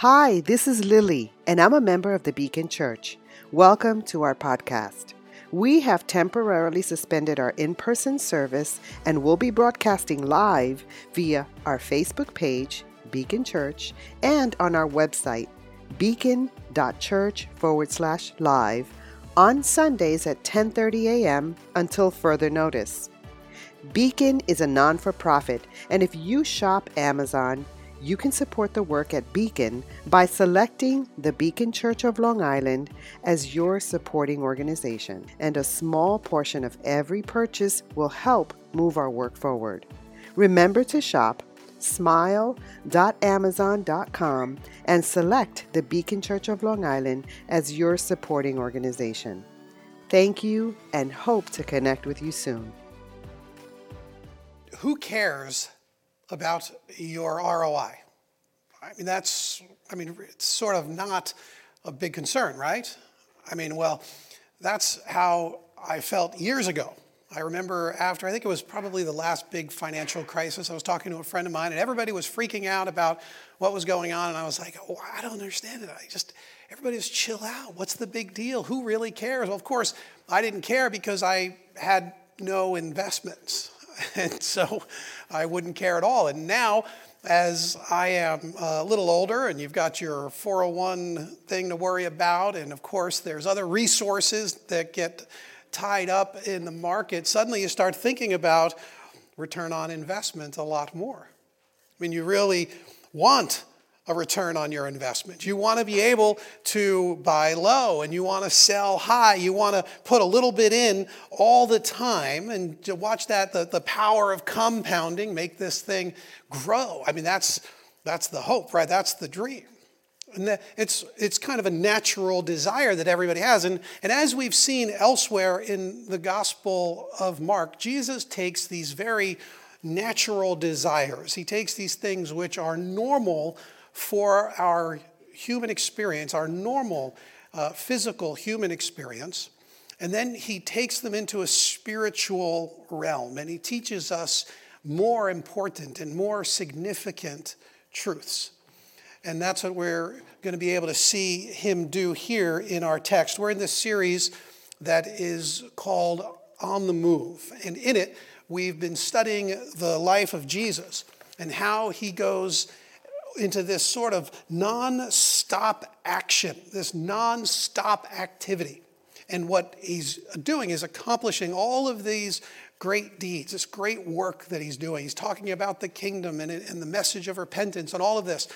Hi, this is Lily, and I'm a member of the Beacon Church. Welcome to our podcast. We have temporarily suspended our in person service and will be broadcasting live via our Facebook page, Beacon Church, and on our website, beacon.church forward slash live on Sundays at 10:30 a.m. until further notice. Beacon is a non-for-profit, and if you shop Amazon, you can support the work at Beacon by selecting the Beacon Church of Long Island as your supporting organization, and a small portion of every purchase will help move our work forward. Remember to shop smile.amazon.com and select the Beacon Church of Long Island as your supporting organization. Thank you and hope to connect with you soon. Who cares about your ROI? I mean, that's, I mean, it's sort of not a big concern, right? I mean, well, that's how I felt years ago. I remember after, I think it was probably the last big financial crisis, I was talking to a friend of mine, and everybody was freaking out about what was going on. And I was like, oh, I don't understand it. I just, everybody just chill out. What's the big deal? Who really cares? Well, of course, I didn't care because I had no investments. And so I wouldn't care at all. And now, as I am a little older and you've got your 401 thing to worry about, and of course, there's other resources that get tied up in the market, suddenly you start thinking about return on investment a lot more. I mean, you really want a return on your investment. You want to be able to buy low and you want to sell high. You want to put a little bit in all the time and to watch that, the, the power of compounding make this thing grow. I mean, that's, that's the hope, right? That's the dream. And it's, it's kind of a natural desire that everybody has. And, and as we've seen elsewhere in the Gospel of Mark, Jesus takes these very natural desires. He takes these things which are normal for our human experience, our normal uh, physical human experience, and then he takes them into a spiritual realm and he teaches us more important and more significant truths. And that's what we're going to be able to see him do here in our text. We're in this series that is called On the Move. And in it, we've been studying the life of Jesus and how he goes into this sort of non stop action, this non stop activity. And what he's doing is accomplishing all of these great deeds, this great work that he's doing. He's talking about the kingdom and, and the message of repentance and all of this.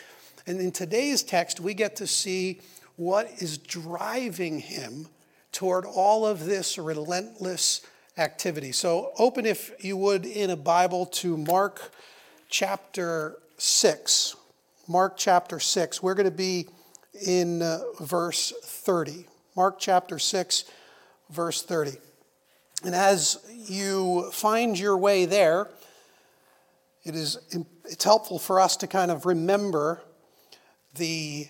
And in today's text, we get to see what is driving him toward all of this relentless activity. So, open, if you would, in a Bible to Mark chapter 6. Mark chapter 6. We're going to be in uh, verse 30. Mark chapter 6, verse 30. And as you find your way there, it is it's helpful for us to kind of remember the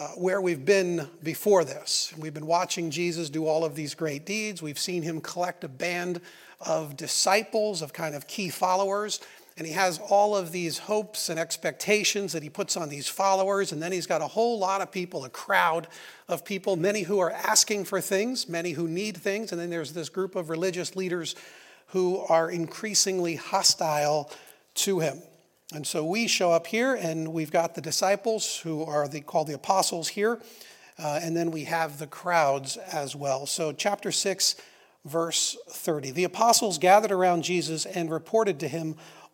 uh, where we've been before this. We've been watching Jesus do all of these great deeds. We've seen him collect a band of disciples, of kind of key followers and he has all of these hopes and expectations that he puts on these followers. And then he's got a whole lot of people, a crowd of people, many who are asking for things, many who need things. And then there's this group of religious leaders who are increasingly hostile to him. And so we show up here, and we've got the disciples who are the, called the apostles here. Uh, and then we have the crowds as well. So, chapter 6, verse 30. The apostles gathered around Jesus and reported to him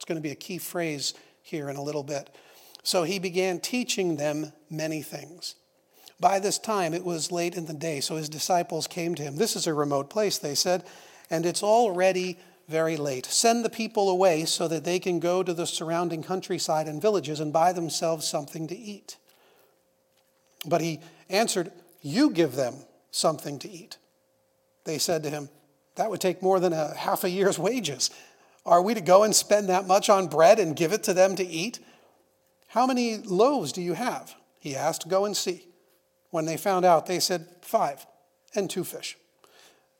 It's going to be a key phrase here in a little bit. So he began teaching them many things. By this time, it was late in the day, so his disciples came to him. This is a remote place, they said, and it's already very late. Send the people away so that they can go to the surrounding countryside and villages and buy themselves something to eat. But he answered, You give them something to eat. They said to him, That would take more than a half a year's wages. Are we to go and spend that much on bread and give it to them to eat? How many loaves do you have? He asked. Go and see. When they found out, they said, Five and two fish.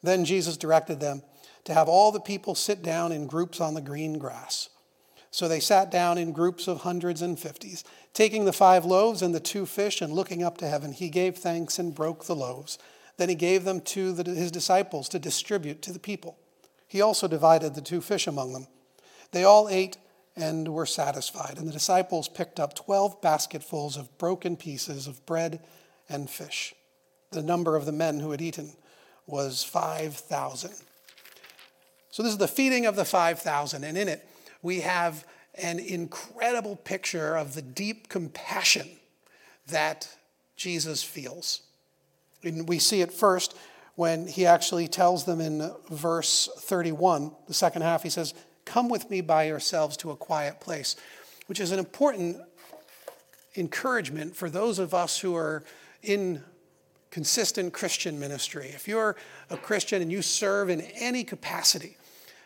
Then Jesus directed them to have all the people sit down in groups on the green grass. So they sat down in groups of hundreds and fifties. Taking the five loaves and the two fish and looking up to heaven, he gave thanks and broke the loaves. Then he gave them to the, his disciples to distribute to the people. He also divided the two fish among them. They all ate and were satisfied, and the disciples picked up 12 basketfuls of broken pieces of bread and fish. The number of the men who had eaten was 5,000. So, this is the feeding of the 5,000, and in it we have an incredible picture of the deep compassion that Jesus feels. And we see it first when he actually tells them in verse 31, the second half, he says, Come with me by yourselves to a quiet place, which is an important encouragement for those of us who are in consistent Christian ministry. If you're a Christian and you serve in any capacity,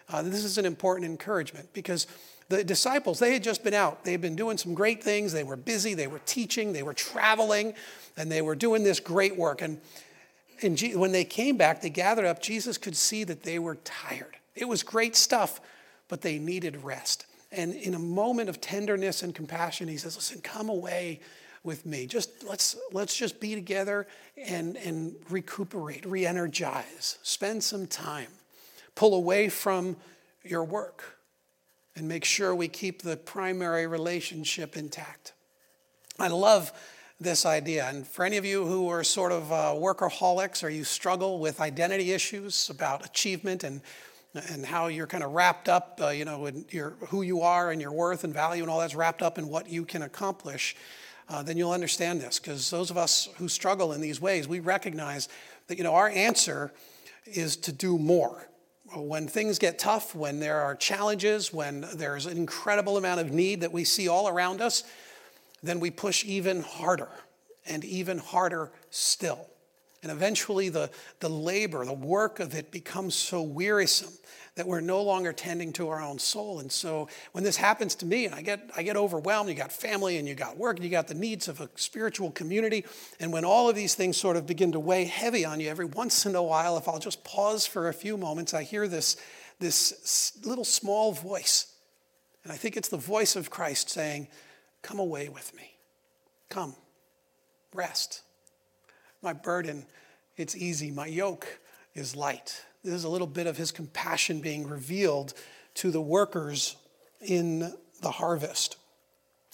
uh, this is an important encouragement because the disciples, they had just been out. They had been doing some great things. They were busy, they were teaching, they were traveling, and they were doing this great work. And, and G- when they came back, they gathered up. Jesus could see that they were tired. It was great stuff, but they needed rest. And in a moment of tenderness and compassion, he says, Listen, come away with me. Just let's let's just be together and, and recuperate, re-energize, spend some time pull away from your work and make sure we keep the primary relationship intact. I love this idea. And for any of you who are sort of uh, workaholics or you struggle with identity issues about achievement and and how you're kind of wrapped up, uh, you know, in your, who you are and your worth and value and all that's wrapped up in what you can accomplish, uh, then you'll understand this. Because those of us who struggle in these ways, we recognize that, you know, our answer is to do more when things get tough, when there are challenges, when there's an incredible amount of need that we see all around us, then we push even harder and even harder still. And eventually, the, the labor, the work of it becomes so wearisome that we're no longer tending to our own soul. And so when this happens to me and I get, I get overwhelmed, you got family and you got work and you got the needs of a spiritual community. And when all of these things sort of begin to weigh heavy on you, every once in a while, if I'll just pause for a few moments, I hear this, this little small voice. And I think it's the voice of Christ saying, Come away with me. Come, rest. My burden, it's easy. My yoke is light. This is a little bit of his compassion being revealed to the workers in the harvest.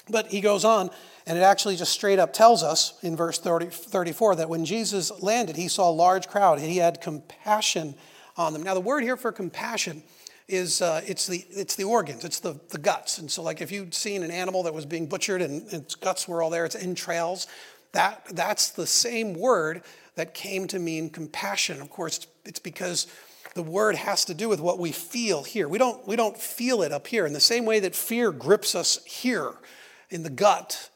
But he goes on, and it actually just straight up tells us in verse 30, 34 that when Jesus landed, he saw a large crowd and he had compassion on them. Now, the word here for compassion is uh, it's, the, it's the organs, it's the, the guts. And so, like if you'd seen an animal that was being butchered and its guts were all there, its entrails, that, that's the same word that came to mean compassion. Of course, it's because the word has to do with what we feel here. We don't, we don't feel it up here. In the same way that fear grips us here in the gut,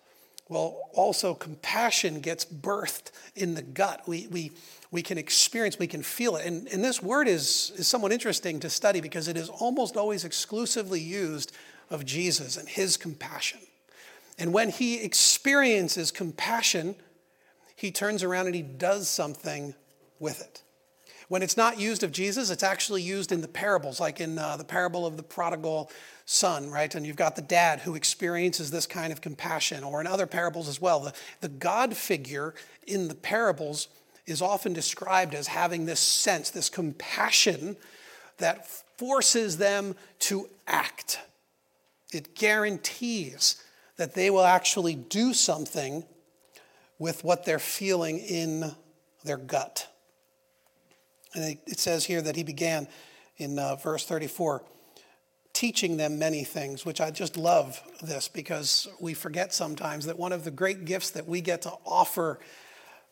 well, also compassion gets birthed in the gut. We, we, we can experience, we can feel it. And, and this word is, is somewhat interesting to study because it is almost always exclusively used of Jesus and his compassion. And when he experiences compassion, he turns around and he does something with it. When it's not used of Jesus, it's actually used in the parables, like in uh, the parable of the prodigal son, right? And you've got the dad who experiences this kind of compassion, or in other parables as well. The, the God figure in the parables is often described as having this sense, this compassion that forces them to act. It guarantees that they will actually do something with what they're feeling in their gut. And it says here that he began in uh, verse 34 teaching them many things, which I just love this because we forget sometimes that one of the great gifts that we get to offer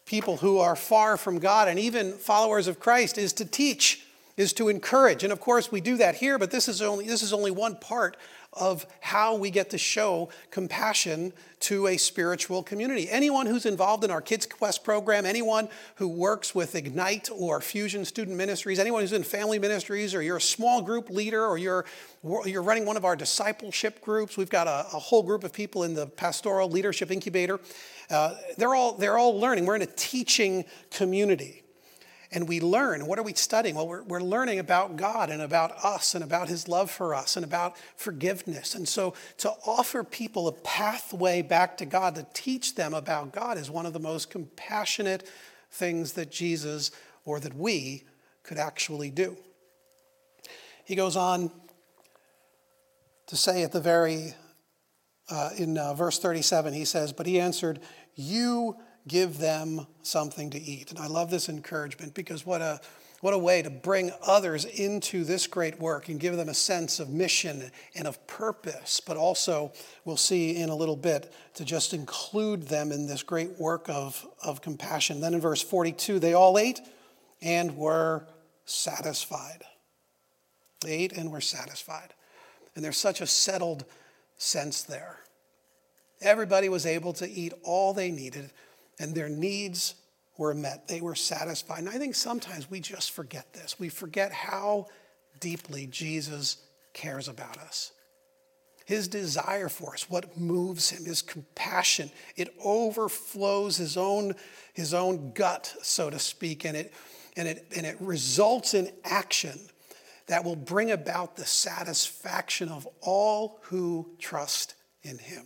people who are far from God and even followers of Christ is to teach, is to encourage. And of course, we do that here, but this is only, this is only one part of how we get to show compassion to a spiritual community. Anyone who's involved in our Kids Quest program, anyone who works with Ignite or Fusion Student Ministries, anyone who's in family ministries, or you're a small group leader, or you're, you're running one of our discipleship groups, we've got a, a whole group of people in the Pastoral Leadership Incubator. Uh, they're, all, they're all learning. We're in a teaching community and we learn. What are we studying? Well, we're, we're learning about God and about us and about His love for us and about forgiveness. And so to offer people a pathway back to God, to teach them about God, is one of the most compassionate things that Jesus or that we could actually do. He goes on to say at the very, uh, in uh, verse 37, he says, But he answered, You give them something to eat. And I love this encouragement because what a what a way to bring others into this great work and give them a sense of mission and of purpose, but also, we'll see in a little bit, to just include them in this great work of, of compassion. Then in verse 42, they all ate and were satisfied. They ate and were satisfied. And there's such a settled sense there. Everybody was able to eat all they needed and their needs were met. They were satisfied. And I think sometimes we just forget this. We forget how deeply Jesus cares about us. His desire for us, what moves him, his compassion, it overflows his own, his own gut, so to speak, and it, and, it, and it results in action that will bring about the satisfaction of all who trust in him.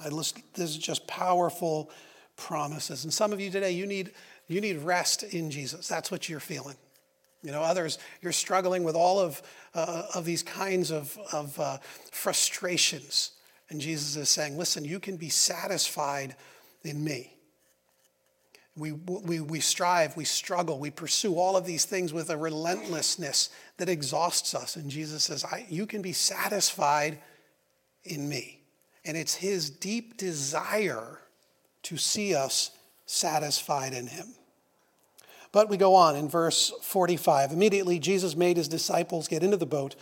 I listen, this is just powerful promises. And some of you today, you need, you need rest in Jesus. That's what you're feeling. You know, others, you're struggling with all of, uh, of these kinds of, of uh, frustrations. And Jesus is saying, listen, you can be satisfied in me. We, we, we strive, we struggle, we pursue all of these things with a relentlessness that exhausts us. And Jesus says, You can be satisfied in me. And it's his deep desire to see us satisfied in him. But we go on in verse 45. Immediately, Jesus made his disciples get into the boat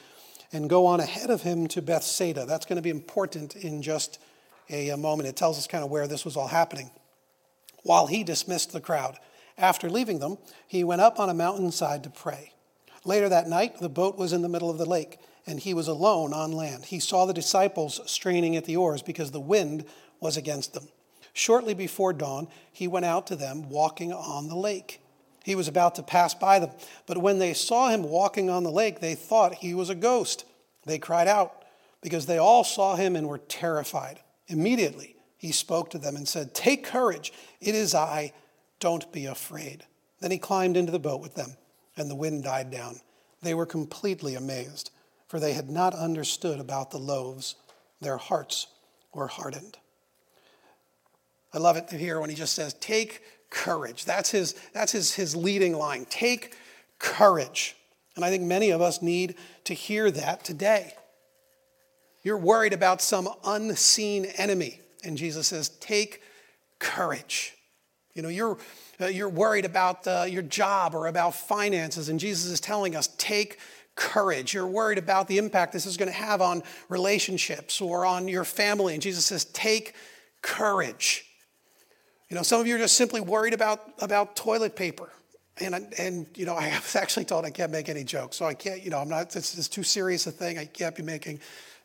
and go on ahead of him to Bethsaida. That's going to be important in just a, moment. It tells us kind of where this was all happening. While he dismissed the crowd, after leaving them, he went up on a mountainside to pray. Later that night, the boat was in the middle of the lake, and he was alone on land. He saw the disciples straining at the oars because the wind was against them. Shortly before dawn, he went out to them walking on the lake. He was about to pass by them, but when they saw him walking on the lake, they thought he was a ghost. They cried out because they all saw him and were terrified. Immediately, he spoke to them and said, Take courage, it is I, don't be afraid. Then he climbed into the boat with them, and the wind died down. They were completely amazed, for they had not understood about the loaves. Their hearts were hardened. I love it here when he just says, take courage. That's his, that's his, his leading line. Take courage. And I think many of us need to hear that today. You're worried about some unseen enemy. And Jesus says, take courage. You know, you're, uh, you're worried about uh, your job or about finances. And Jesus is telling us, take courage. You're worried about the impact this is going to have on relationships or on your family. And Jesus says, take courage. You know, some of you are just simply worried about, about toilet paper. And, and, you know, I was actually told I can't make any jokes. So I can't, you know, I'm not, it's, it's too serious a thing. I can't be making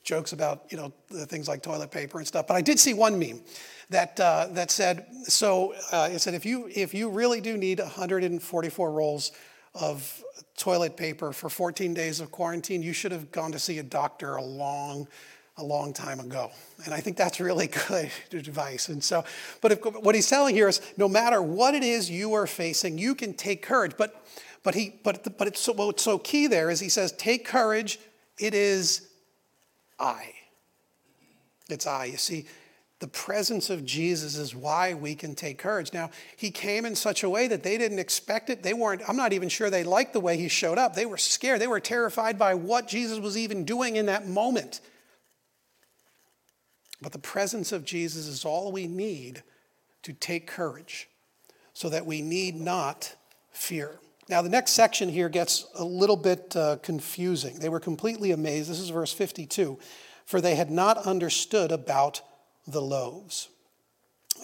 jokes about, you know, things like toilet paper and stuff. But I did see one meme that, uh, that said, so uh, it said, if you, if you really do need 144 rolls of toilet paper for 14 days of quarantine, you should have gone to see a doctor a long a long time ago. And I think that's really good advice. And so, but if, what he's telling here is no matter what it is you are facing, you can take courage. But, but, he, but, but it's so, what's so key there is he says, take courage, it is I. It's I. You see, the presence of Jesus is why we can take courage. Now, he came in such a way that they didn't expect it. They weren't, I'm not even sure they liked the way he showed up. They were scared. They were terrified by what Jesus was even doing in that moment. But the presence of Jesus is all we need to take courage so that we need not fear. Now, the next section here gets a little bit uh, confusing. They were completely amazed. This is verse 52. for they had not understood about the loaves.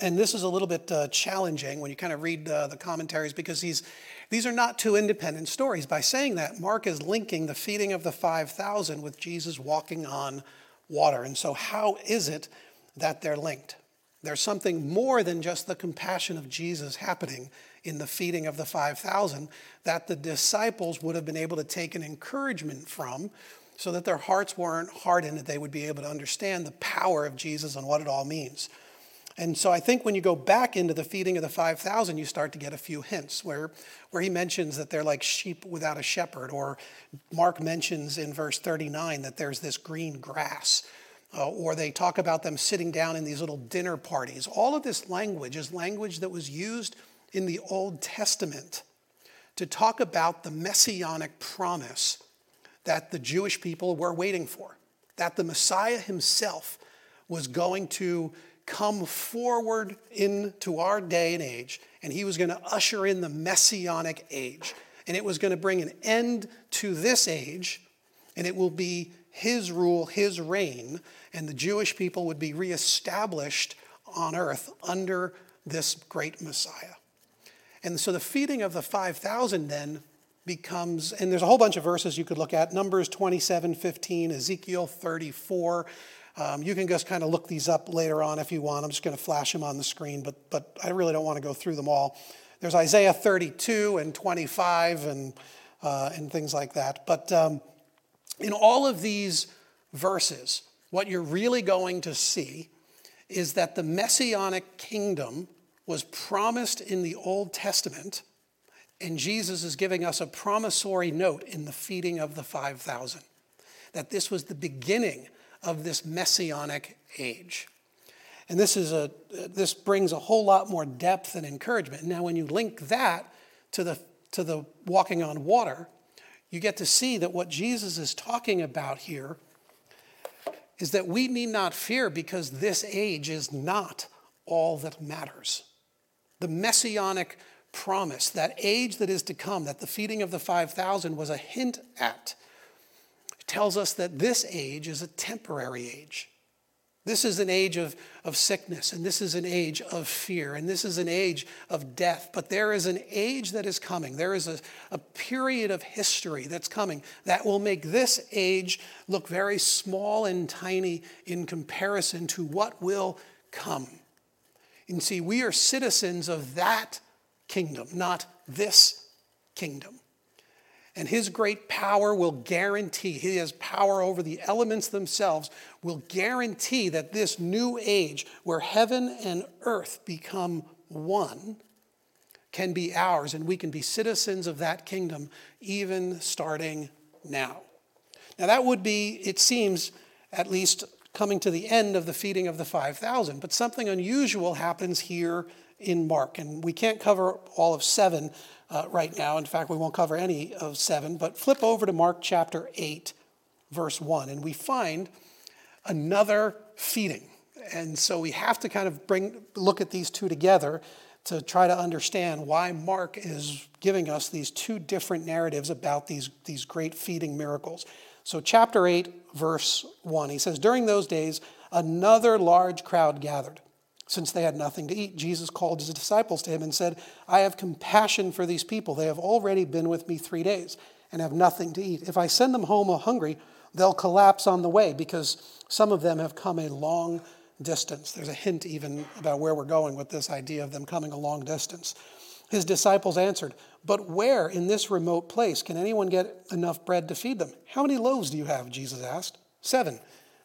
And this is a little bit uh, challenging when you kind of read uh, the commentaries because these, these are not two independent stories. By saying that, Mark is linking the feeding of the 5,000 with Jesus walking on water. And so, how is it that they're linked? There's something more than just the compassion of Jesus happening in the feeding of the 5,000 that the disciples would have been able to take an encouragement from so that their hearts weren't hardened, that they would be able to understand the power of Jesus and what it all means. And so I think when you go back into the feeding of the 5,000, you start to get a few hints where, where he mentions that they're like sheep without a shepherd, or Mark mentions in verse 39 that there's this green grass, uh, or they talk about them sitting down in these little dinner parties. All of this language is language that was used in the Old Testament to talk about the messianic promise that the Jewish people were waiting for, that the Messiah himself was going to come forward into our day and age, and he was going to usher in the messianic age. And it was going to bring an end to this age, and it will be his rule, his reign, and the Jewish people would be reestablished on earth under this great Messiah. And so the feeding of the 5,000 then becomes, and there's a whole bunch of verses you could look at Numbers 27, 15, Ezekiel 34. Um, you can just kind of look these up later on if you want. I'm just going to flash them on the screen, but, but I really don't want to go through them all. There's Isaiah 32 and 25 and, uh, and things like that. But um, in all of these verses, what you're really going to see is that the messianic kingdom was promised in the Old Testament, and Jesus is giving us a promissory note in the feeding of the 5,000. That this was the beginning of this messianic age. And this, is a, this brings a whole lot more depth and encouragement. Now, when you link that to the, to the walking on water, you get to see that what Jesus is talking about here is that we need not fear because this age is not all that matters. The messianic promise, that age that is to come, that the feeding of the 5,000 was a hint at, tells us that this age is a temporary age. This is an age of, of sickness, and this is an age of fear, and this is an age of death. But there is an age that is coming. There is a, a period of history that's coming that will make this age look very small and tiny in comparison to what will come. And see, we are citizens of that kingdom, not this kingdom. And his great power will guarantee, he has power over the elements themselves, will guarantee that this new age where heaven and earth become one can be ours and we can be citizens of that kingdom even starting now. Now, that would be, it seems, at least coming to the end of the feeding of the 5,000, but something unusual happens here in Mark. And we can't cover all of seven uh, right now. In fact, we won't cover any of seven, but flip over to Mark chapter 8, verse 1, and we find another feeding. And so we have to kind of bring look at these two together to try to understand why Mark is giving us these two different narratives about these, these great feeding miracles. So, chapter 8, verse 1, he says, During those days, another large crowd gathered since they had nothing to eat, Jesus called his disciples to him and said, I have compassion for these people. They have already been with me three days and have nothing to eat. If I send them home hungry, they'll collapse on the way because some of them have come a long distance. There's a hint even about where we're going with this idea of them coming a long distance. His disciples answered, But where in this remote place can anyone get enough bread to feed them? How many loaves do you have? Jesus asked. Seven,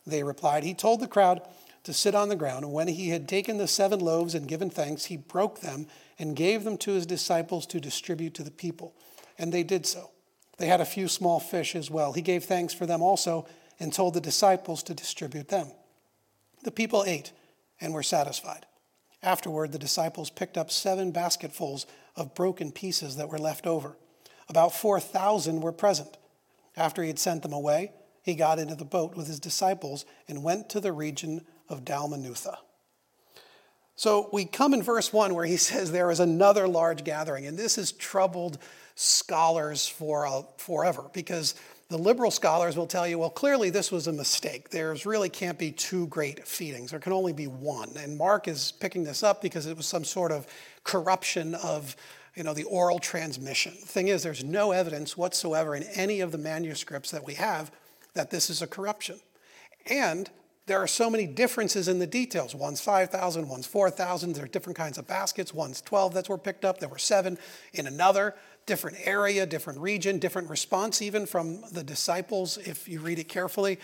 they replied. He told the crowd, to sit on the ground. And when he had taken the seven loaves and given thanks, he broke them and gave them to his disciples to distribute to the people. And they did so. They had a few small fish as well. He gave thanks for them also and told the disciples to distribute them. The people ate and were satisfied. Afterward, the disciples picked up seven basketfuls of broken pieces that were left over. About 4,000 were present. After he had sent them away, he got into the boat with his disciples and went to the region of Dalmanutha. So we come in verse 1 where he says there is another large gathering, and this has troubled scholars for uh, forever because the liberal scholars will tell you, well, clearly this was a mistake. There's really can't be two great feedings. There can only be one. And Mark is picking this up because it was some sort of corruption of you know, the oral transmission. The thing is, there's no evidence whatsoever in any of the manuscripts that we have that this is a corruption. And there are so many differences in the details. One's 5,000, one's 4,000. There are different kinds of baskets. One's 12 that were picked up. There were seven in another different area, different region, different response even from the disciples if you read it carefully.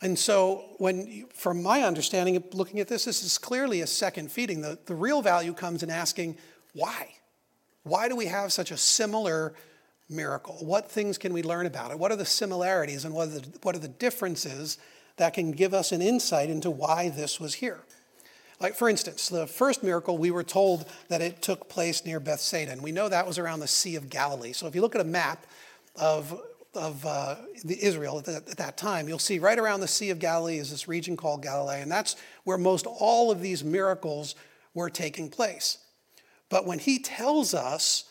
And so, when, from my understanding of looking at this, this is clearly a second feeding. The, the real value comes in asking, why? Why do we have such a similar miracle? What things can we learn about it? What are the similarities and what are the, what are the differences that can give us an insight into why this was here? Like, for instance, the first miracle, we were told that it took place near Bethsaida, and we know that was around the Sea of Galilee. So if you look at a map of, of uh, Israel at, the, at that time, you'll see right around the Sea of Galilee is this region called Galilee, and that's where most all of these miracles were taking place. But when he tells us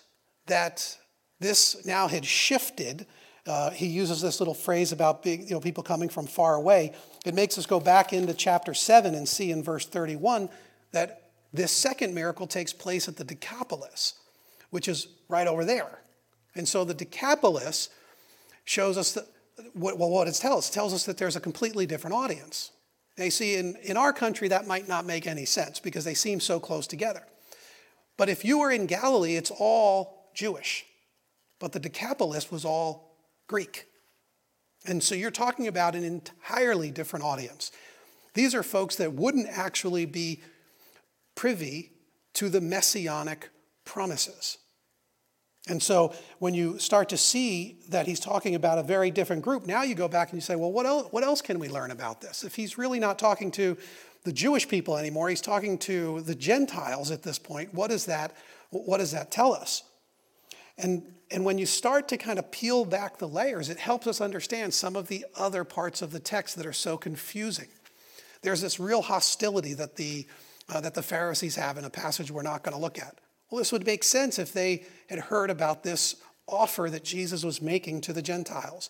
that this now had shifted, uh, he uses this little phrase about you know, people coming from far away it makes us go back into chapter 7 and see in verse 31 that this second miracle takes place at the Decapolis, which is right over there. And so the Decapolis shows us that, well, what it tells, it tells us that there's a completely different audience. You see, in, in our country, that might not make any sense because they seem so close together. But if you were in Galilee, it's all Jewish. But the Decapolis was all Greek. And so you're talking about an entirely different audience. These are folks that wouldn't actually be privy to the messianic promises. And so when you start to see that he's talking about a very different group, now you go back and you say, well, what else, what else can we learn about this? If he's really not talking to the Jewish people anymore, he's talking to the Gentiles at this point, what, is that, what does that tell us? And, and when you start to kind of peel back the layers, it helps us understand some of the other parts of the text that are so confusing. There's this real hostility that the, uh, that the Pharisees have in a passage we're not going to look at. Well, this would make sense if they had heard about this offer that Jesus was making to the Gentiles.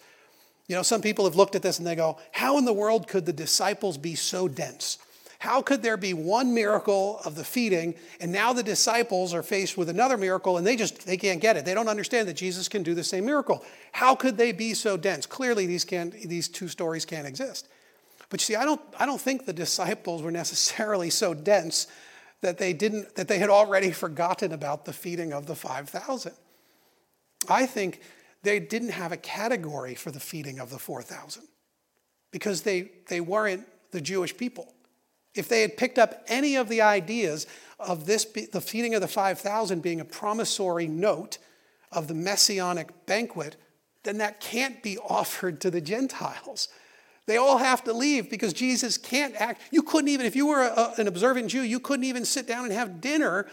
You know, some people have looked at this and they go, How in the world could the disciples be so dense? How could there be one miracle of the feeding and now the disciples are faced with another miracle and they just they can't get it. They don't understand that Jesus can do the same miracle. How could they be so dense? Clearly these can these two stories can't exist. But you see, I don't I don't think the disciples were necessarily so dense that they didn't that they had already forgotten about the feeding of the 5000. I think they didn't have a category for the feeding of the 4000 because they they weren't the Jewish people. If they had picked up any of the ideas of this, the feeding of the 5,000 being a promissory note of the messianic banquet, then that can't be offered to the Gentiles. They all have to leave because Jesus can't act. You couldn't even, if you were a, an observant Jew, you couldn't even sit down and have dinner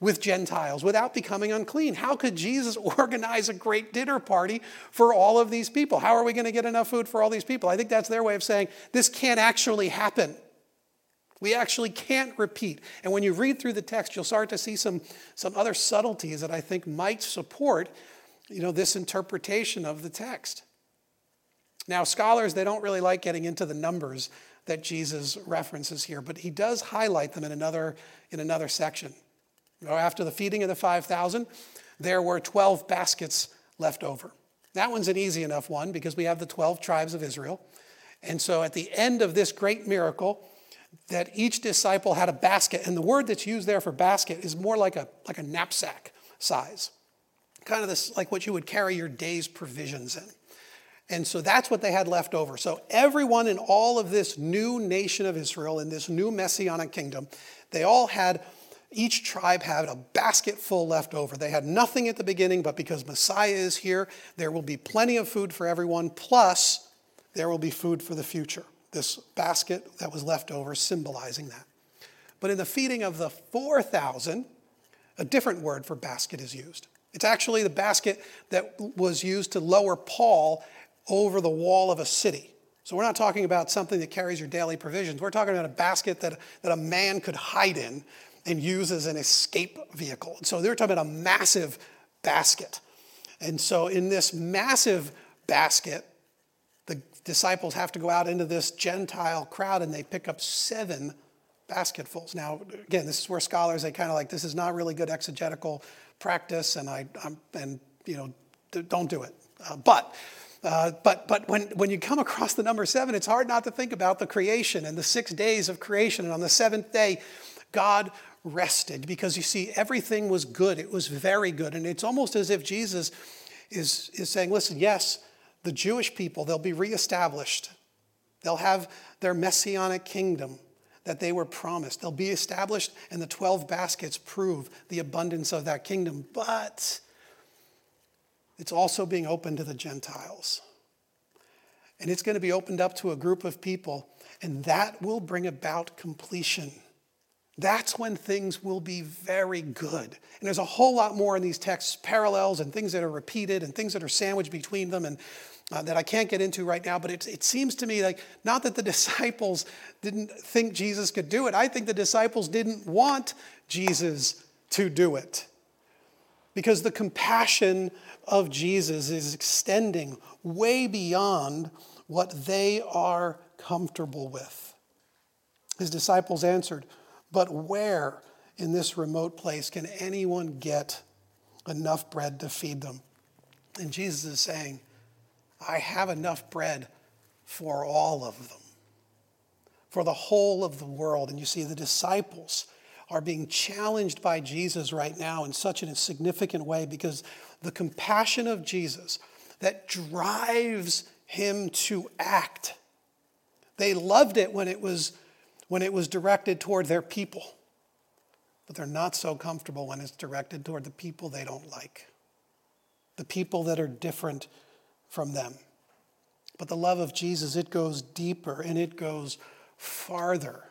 with Gentiles without becoming unclean. How could Jesus organize a great dinner party for all of these people? How are we going to get enough food for all these people? I think that's their way of saying this can't actually happen. We actually can't repeat. And when you read through the text, you'll start to see some, some other subtleties that I think might support you know, this interpretation of the text. Now, scholars, they don't really like getting into the numbers that Jesus references here, but he does highlight them in another, in another section. After the feeding of the 5,000, there were 12 baskets left over. That one's an easy enough one because we have the 12 tribes of Israel. And so at the end of this great miracle, that each disciple had a basket, and the word that's used there for basket is more like a, like a knapsack size, kind of this like what you would carry your day's provisions in. And so that's what they had left over. So everyone in all of this new nation of Israel, in this new messianic kingdom, they all had, each tribe had a basket full left over. They had nothing at the beginning, but because Messiah is here, there will be plenty of food for everyone, plus there will be food for the future this basket that was left over, symbolizing that. But in the feeding of the 4,000, a different word for basket is used. It's actually the basket that was used to lower Paul over the wall of a city. So we're not talking about something that carries your daily provisions. We're talking about a basket that, that a man could hide in and use as an escape vehicle. so they're talking about a massive basket. And so in this massive basket, disciples have to go out into this Gentile crowd and they pick up seven basketfuls. Now, again, this is where scholars, they kind of like, this is not really good exegetical practice, and I, I'm, and, you know, don't do it. Uh, but, uh, but, but when, when you come across the number seven, it's hard not to think about the creation and the six days of creation. And on the seventh day, God rested because you see, everything was good. It was very good. And it's almost as if Jesus is, is saying, listen, yes, the Jewish people, they'll be reestablished. They'll have their messianic kingdom that they were promised. They'll be established, and the 12 baskets prove the abundance of that kingdom. But it's also being opened to the Gentiles. And it's going to be opened up to a group of people, and that will bring about completion. That's when things will be very good. And there's a whole lot more in these texts, parallels and things that are repeated and things that are sandwiched between them. And uh, that I can't get into right now, but it, it seems to me like not that the disciples didn't think Jesus could do it. I think the disciples didn't want Jesus to do it. Because the compassion of Jesus is extending way beyond what they are comfortable with. His disciples answered, But where in this remote place can anyone get enough bread to feed them? And Jesus is saying, I have enough bread for all of them, for the whole of the world. And you see, the disciples are being challenged by Jesus right now in such a significant way because the compassion of Jesus that drives him to act. They loved it when it was when it was directed toward their people. But they're not so comfortable when it's directed toward the people they don't like. The people that are different from them. But the love of Jesus, it goes deeper and it goes farther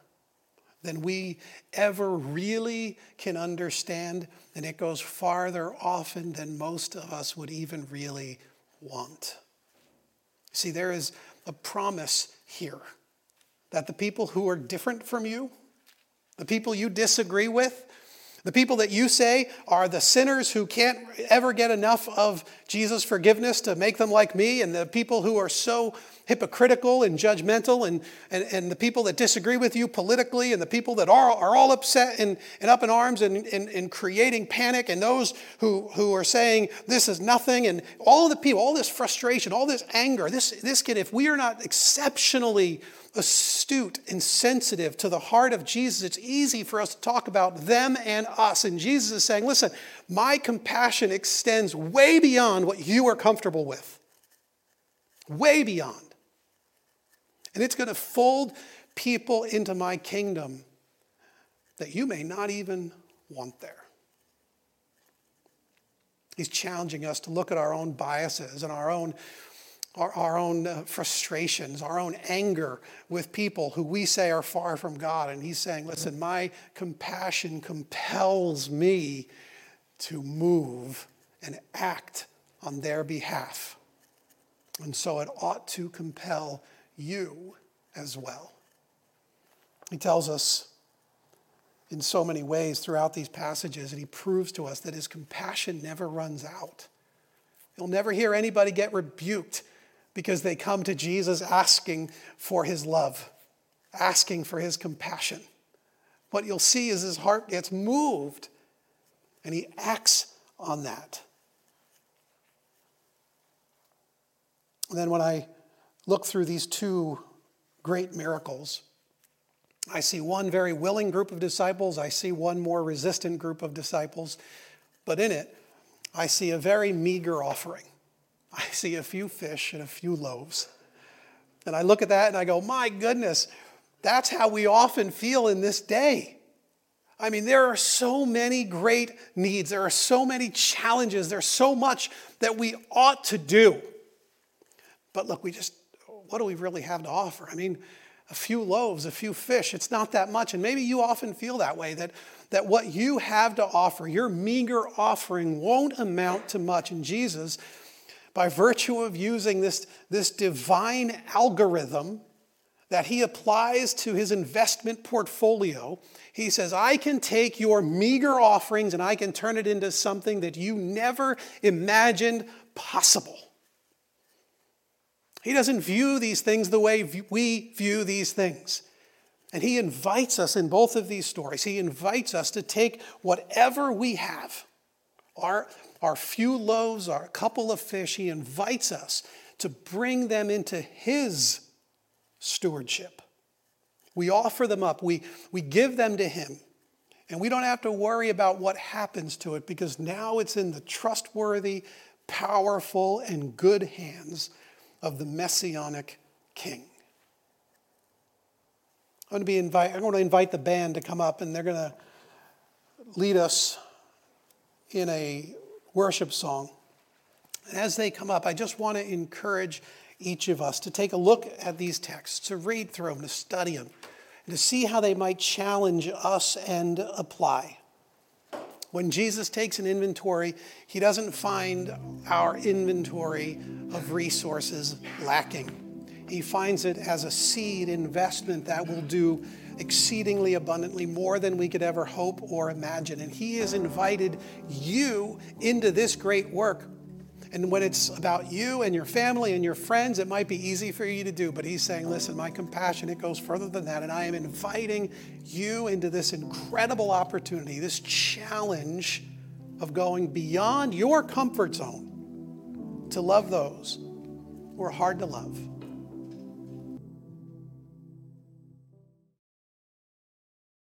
than we ever really can understand, and it goes farther often than most of us would even really want. See, there is a promise here that the people who are different from you, the people you disagree with, the people that you say are the sinners who can't ever get enough of Jesus' forgiveness to make them like me, and the people who are so hypocritical and judgmental, and, and, and the people that disagree with you politically, and the people that are, are all upset and, and up in arms and, and, and creating panic, and those who, who are saying this is nothing, and all the people, all this frustration, all this anger, this, this can, if we are not exceptionally astute and sensitive to the heart of Jesus, it's easy for us to talk about them and us. And Jesus is saying, listen, my compassion extends way beyond what you are comfortable with, way beyond. And it's going to fold people into my kingdom that you may not even want there. He's challenging us to look at our own biases and our own our, our own uh, frustrations, our own anger with people who we say are far from God. And he's saying, listen, my compassion compels me to move and act on their behalf. And so it ought to compel you as well. He tells us in so many ways throughout these passages, and he proves to us that his compassion never runs out. You'll never hear anybody get rebuked because they come to Jesus asking for his love, asking for his compassion. What you'll see is his heart gets moved and he acts on that. And then when I look through these two great miracles, I see one very willing group of disciples, I see one more resistant group of disciples, but in it, I see a very meager offering. I see a few fish and a few loaves. And I look at that and I go, my goodness, that's how we often feel in this day. I mean, there are so many great needs, there are so many challenges, there's so much that we ought to do. But look, we just, what do we really have to offer? I mean, a few loaves, a few fish, it's not that much. And maybe you often feel that way that, that what you have to offer, your meager offering, won't amount to much. And Jesus by virtue of using this, this divine algorithm that he applies to his investment portfolio, he says, I can take your meager offerings and I can turn it into something that you never imagined possible. He doesn't view these things the way we view these things. And he invites us in both of these stories, he invites us to take whatever we have, our, our few loaves, our couple of fish, he invites us to bring them into his stewardship. We offer them up, we, we give them to him, and we don't have to worry about what happens to it because now it's in the trustworthy, powerful, and good hands of the messianic king. I'm going to be invite, I'm going to invite the band to come up and they're going to lead us in a worship song. And as they come up, I just want to encourage each of us to take a look at these texts, to read through them, to study them, and to see how they might challenge us and apply. When Jesus takes an inventory, he doesn't find our inventory of resources lacking. He finds it as a seed investment that will do exceedingly abundantly more than we could ever hope or imagine. And He has invited you into this great work. And when it's about you and your family and your friends, it might be easy for you to do. But He's saying, listen, my compassion, it goes further than that. And I am inviting you into this incredible opportunity, this challenge of going beyond your comfort zone to love those who are hard to love